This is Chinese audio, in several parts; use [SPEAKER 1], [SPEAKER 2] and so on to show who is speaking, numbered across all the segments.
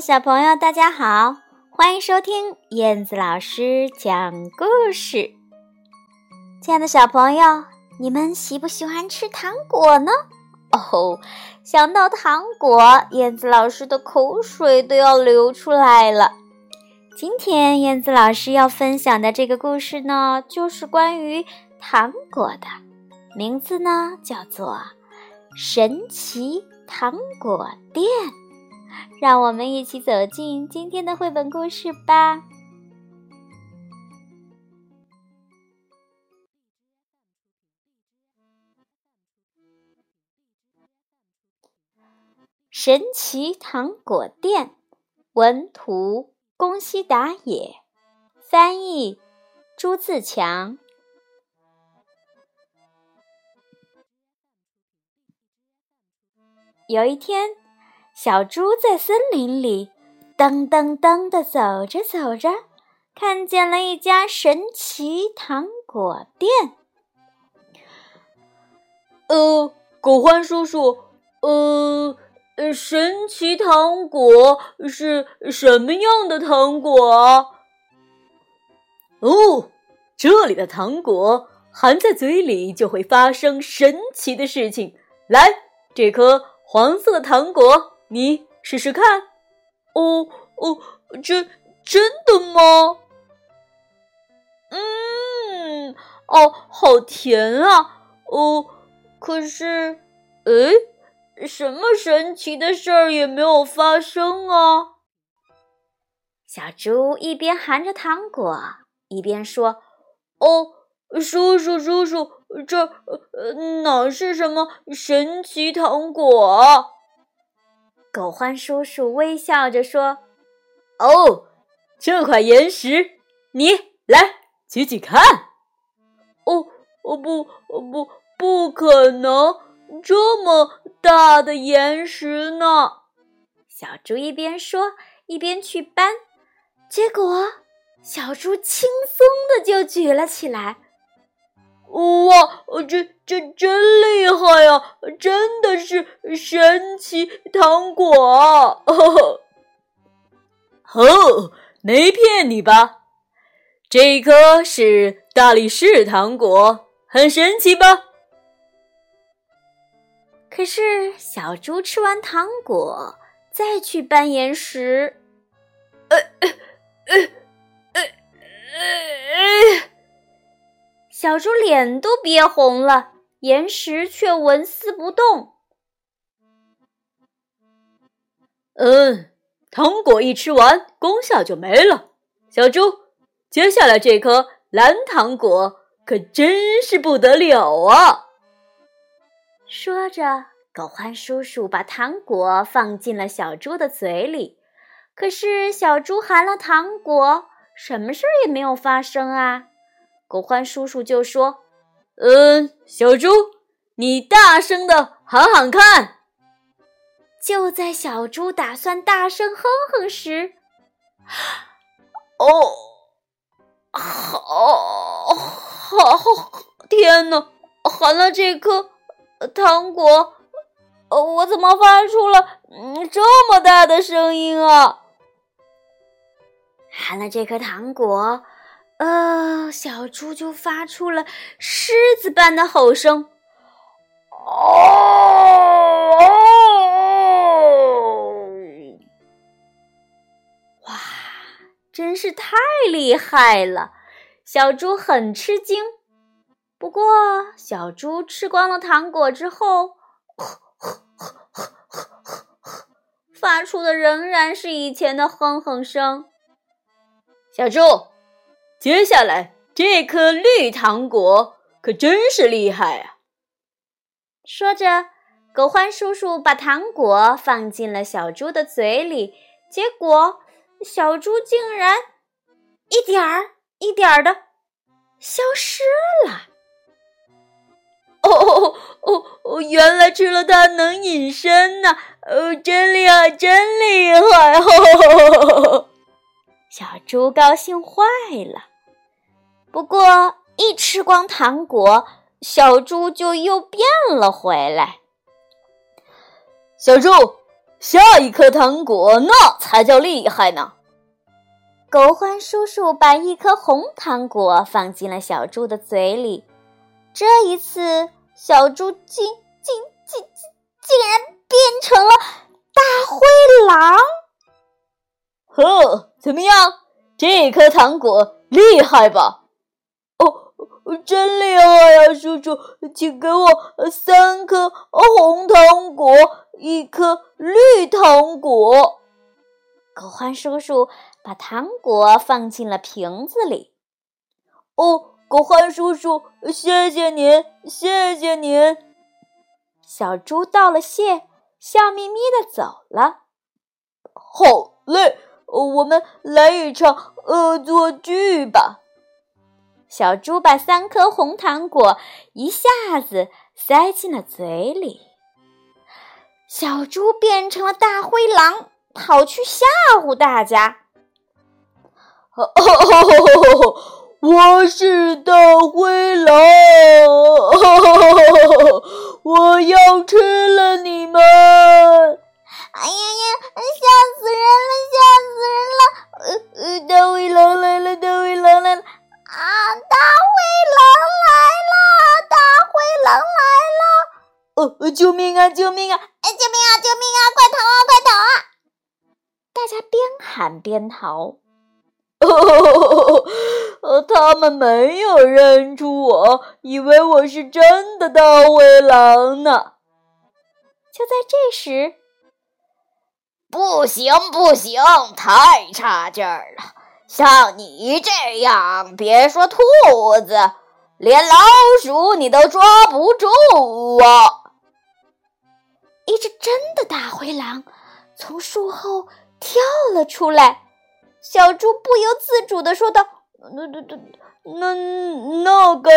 [SPEAKER 1] 小朋友，大家好，欢迎收听燕子老师讲故事。亲爱的小朋友，你们喜不喜欢吃糖果呢？哦，想到糖果，燕子老师的口水都要流出来了。今天燕子老师要分享的这个故事呢，就是关于糖果的，名字呢叫做《神奇糖果店》。让我们一起走进今天的绘本故事吧。神奇糖果店，文图宫西达也，翻译朱自强。有一天。小猪在森林里噔噔噔地走着走着，看见了一家神奇糖果店。
[SPEAKER 2] 呃，狗欢叔叔，呃，神奇糖果是什么样的糖果？哦，这里的糖果含在嘴里就会发生神奇的事情。来，这颗黄色的糖果。你试试看，哦哦，真真的吗？嗯，哦，好甜啊！哦，可是，诶，什么神奇的事儿也没有发生啊！
[SPEAKER 1] 小猪一边含着糖果，一边说：“
[SPEAKER 2] 哦，叔叔，叔叔，这哪是什么神奇糖果？”
[SPEAKER 1] 狗欢叔叔微笑着说：“
[SPEAKER 2] 哦，这块岩石，你来举举看。”“哦，哦不，哦不，不可能，这么大的岩石呢！”
[SPEAKER 1] 小猪一边说一边去搬，结果小猪轻松的就举了起来。
[SPEAKER 2] 哇，这这真厉害呀！真的是神奇糖果！啊哦，没骗你吧？这一颗是大力士糖果，很神奇吧？
[SPEAKER 1] 可是小猪吃完糖果，再去搬岩石，呃呃呃呃小猪脸都憋红了，岩石却纹丝不动。
[SPEAKER 2] 嗯，糖果一吃完，功效就没了。小猪，接下来这颗蓝糖果可真是不得了啊！
[SPEAKER 1] 说着，狗欢叔叔把糖果放进了小猪的嘴里。可是小猪含了糖果，什么事儿也没有发生啊。狗獾叔叔就说：“
[SPEAKER 2] 嗯，小猪，你大声的喊喊看。”
[SPEAKER 1] 就在小猪打算大声哼哼时，
[SPEAKER 2] 哦，好，好，天哪！含了这颗糖果，我怎么发出了这么大的声音啊？
[SPEAKER 1] 含了这颗糖果。呃，小猪就发出了狮子般的吼声，哦！哇，真是太厉害了！小猪很吃惊。不过，小猪吃光了糖果之后，发出的仍然是以前的哼哼声。
[SPEAKER 2] 小猪。接下来这颗绿糖果可真是厉害啊！
[SPEAKER 1] 说着，狗欢叔叔把糖果放进了小猪的嘴里，结果小猪竟然一点儿一点儿的消失了。
[SPEAKER 2] 哦哦哦哦！原来吃了它能隐身呢！哦，真厉害，真厉害！
[SPEAKER 1] 小猪高兴坏了。不过，一吃光糖果，小猪就又变了回来。
[SPEAKER 2] 小猪，下一颗糖果那才叫厉害呢。
[SPEAKER 1] 狗獾叔叔把一颗红糖果放进了小猪的嘴里，这一次，小猪竟竟竟竟然变成了大灰狼。
[SPEAKER 2] 呵，怎么样？这颗糖果厉害吧？
[SPEAKER 3] 哦，真厉害呀，叔叔，请给我三颗红糖果，一颗绿糖果。
[SPEAKER 1] 狗獾叔叔把糖果放进了瓶子里。
[SPEAKER 3] 哦，狗獾叔叔，谢谢您，谢谢您。
[SPEAKER 1] 小猪道了谢，笑眯眯的走了。
[SPEAKER 3] 好嘞。我们来一场恶作剧吧！
[SPEAKER 1] 小猪把三颗红糖果一下子塞进了嘴里。小猪变成了大灰狼，跑去吓唬大家。
[SPEAKER 3] 我是大灰狼，我要吃了你们！救命啊，救命啊！
[SPEAKER 1] 哎，救命啊，救命啊！快逃啊，快逃啊！大家边喊边逃。
[SPEAKER 3] 哦，他们没有认出我，以为我是真的大灰狼呢。
[SPEAKER 1] 就在这时。
[SPEAKER 4] 不行不行，太差劲儿了！像你这样，别说兔子，连老鼠你都抓不住啊！
[SPEAKER 1] 一只真的大灰狼从树后跳了出来，小猪不由自主的说道：“
[SPEAKER 3] 那那那那那该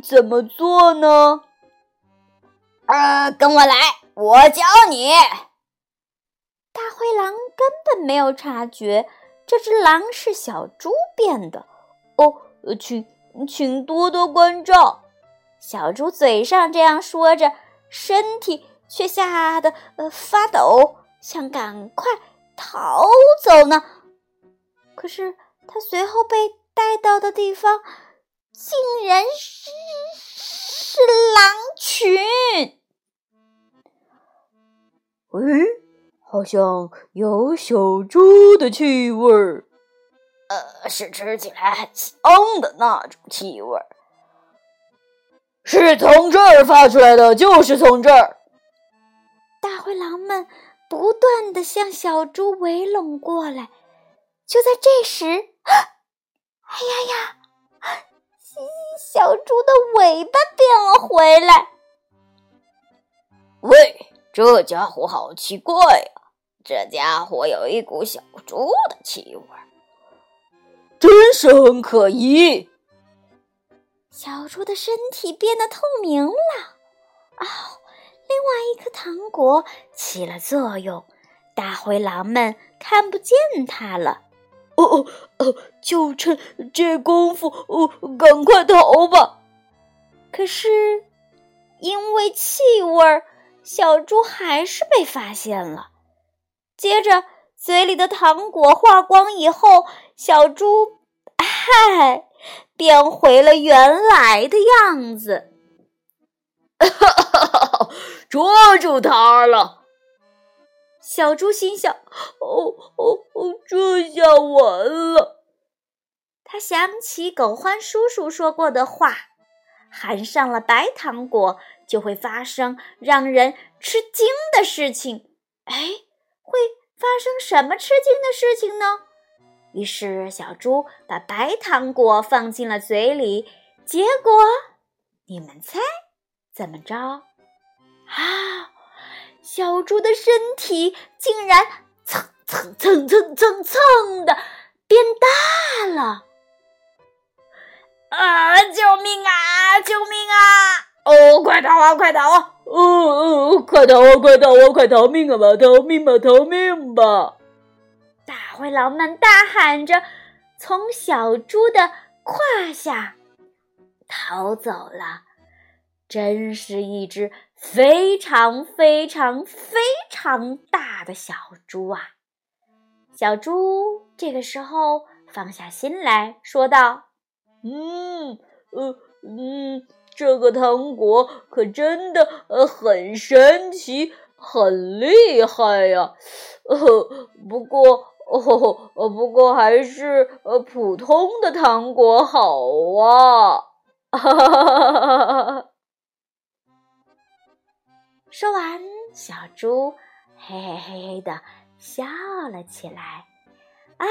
[SPEAKER 3] 怎么做呢？”
[SPEAKER 4] 呃，跟我来，我教你。
[SPEAKER 1] 大灰狼根本没有察觉，这只狼是小猪变的。
[SPEAKER 3] 哦，请请多多关照。
[SPEAKER 1] 小猪嘴上这样说着，身体却吓得呃发抖，想赶快逃走呢。可是他随后被带到的地方，竟然是是狼群。
[SPEAKER 3] 喂。好像有小猪的气味儿，
[SPEAKER 4] 呃，是吃起来很香的那种气味儿，
[SPEAKER 3] 是从这儿发出来的，就是从这儿。
[SPEAKER 1] 大灰狼们不断的向小猪围拢过来，就在这时，哎呀呀，小猪的尾巴变了回来。
[SPEAKER 4] 喂，这家伙好奇怪呀！这家伙有一股小猪的气味，
[SPEAKER 3] 真是很可疑。
[SPEAKER 1] 小猪的身体变得透明了，哦，另外一颗糖果起了作用，大灰狼们看不见它了。
[SPEAKER 3] 哦哦哦！就趁这功夫，哦，赶快逃吧！
[SPEAKER 1] 可是因为气味，小猪还是被发现了。接着，嘴里的糖果化光以后，小猪嗨变回了原来的样子。
[SPEAKER 2] 捉住它了！
[SPEAKER 1] 小猪心想：“
[SPEAKER 3] 哦哦哦，这下完了。”
[SPEAKER 1] 他想起狗獾叔叔说过的话：“含上了白糖果，就会发生让人吃惊的事情。”哎。会发生什么吃惊的事情呢？于是小猪把白糖果放进了嘴里，结果你们猜怎么着？啊！小猪的身体竟然蹭蹭蹭蹭蹭蹭的变大了！
[SPEAKER 4] 啊！救命啊！救命啊！哦，快逃啊！快逃啊！
[SPEAKER 3] 哦哦，快逃啊！快逃啊！快逃命啊！吧，逃命吧！逃命吧！
[SPEAKER 1] 大灰狼们大喊着，从小猪的胯下逃走了。真是一只非常非常非常大的小猪啊！小猪这个时候放下心来说道：“
[SPEAKER 3] 嗯，呃，嗯，这个糖果可真的呃很神奇，很厉害呀。呃，不过哦，不过还是呃普通的糖果好啊。”哈哈哈哈哈！
[SPEAKER 1] 说完，小猪嘿嘿嘿嘿的笑了起来。啊，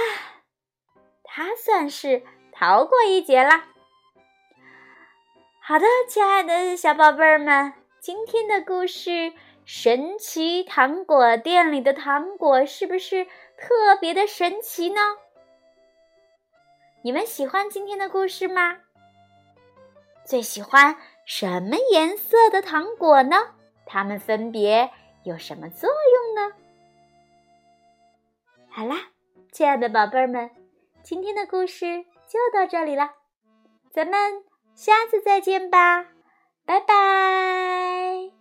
[SPEAKER 1] 他算是逃过一劫啦！好的，亲爱的小宝贝儿们，今天的故事《神奇糖果店里的糖果》是不是特别的神奇呢？你们喜欢今天的故事吗？最喜欢什么颜色的糖果呢？它们分别有什么作用呢？好啦，亲爱的宝贝儿们，今天的故事就到这里了，咱们下次再见吧，拜拜。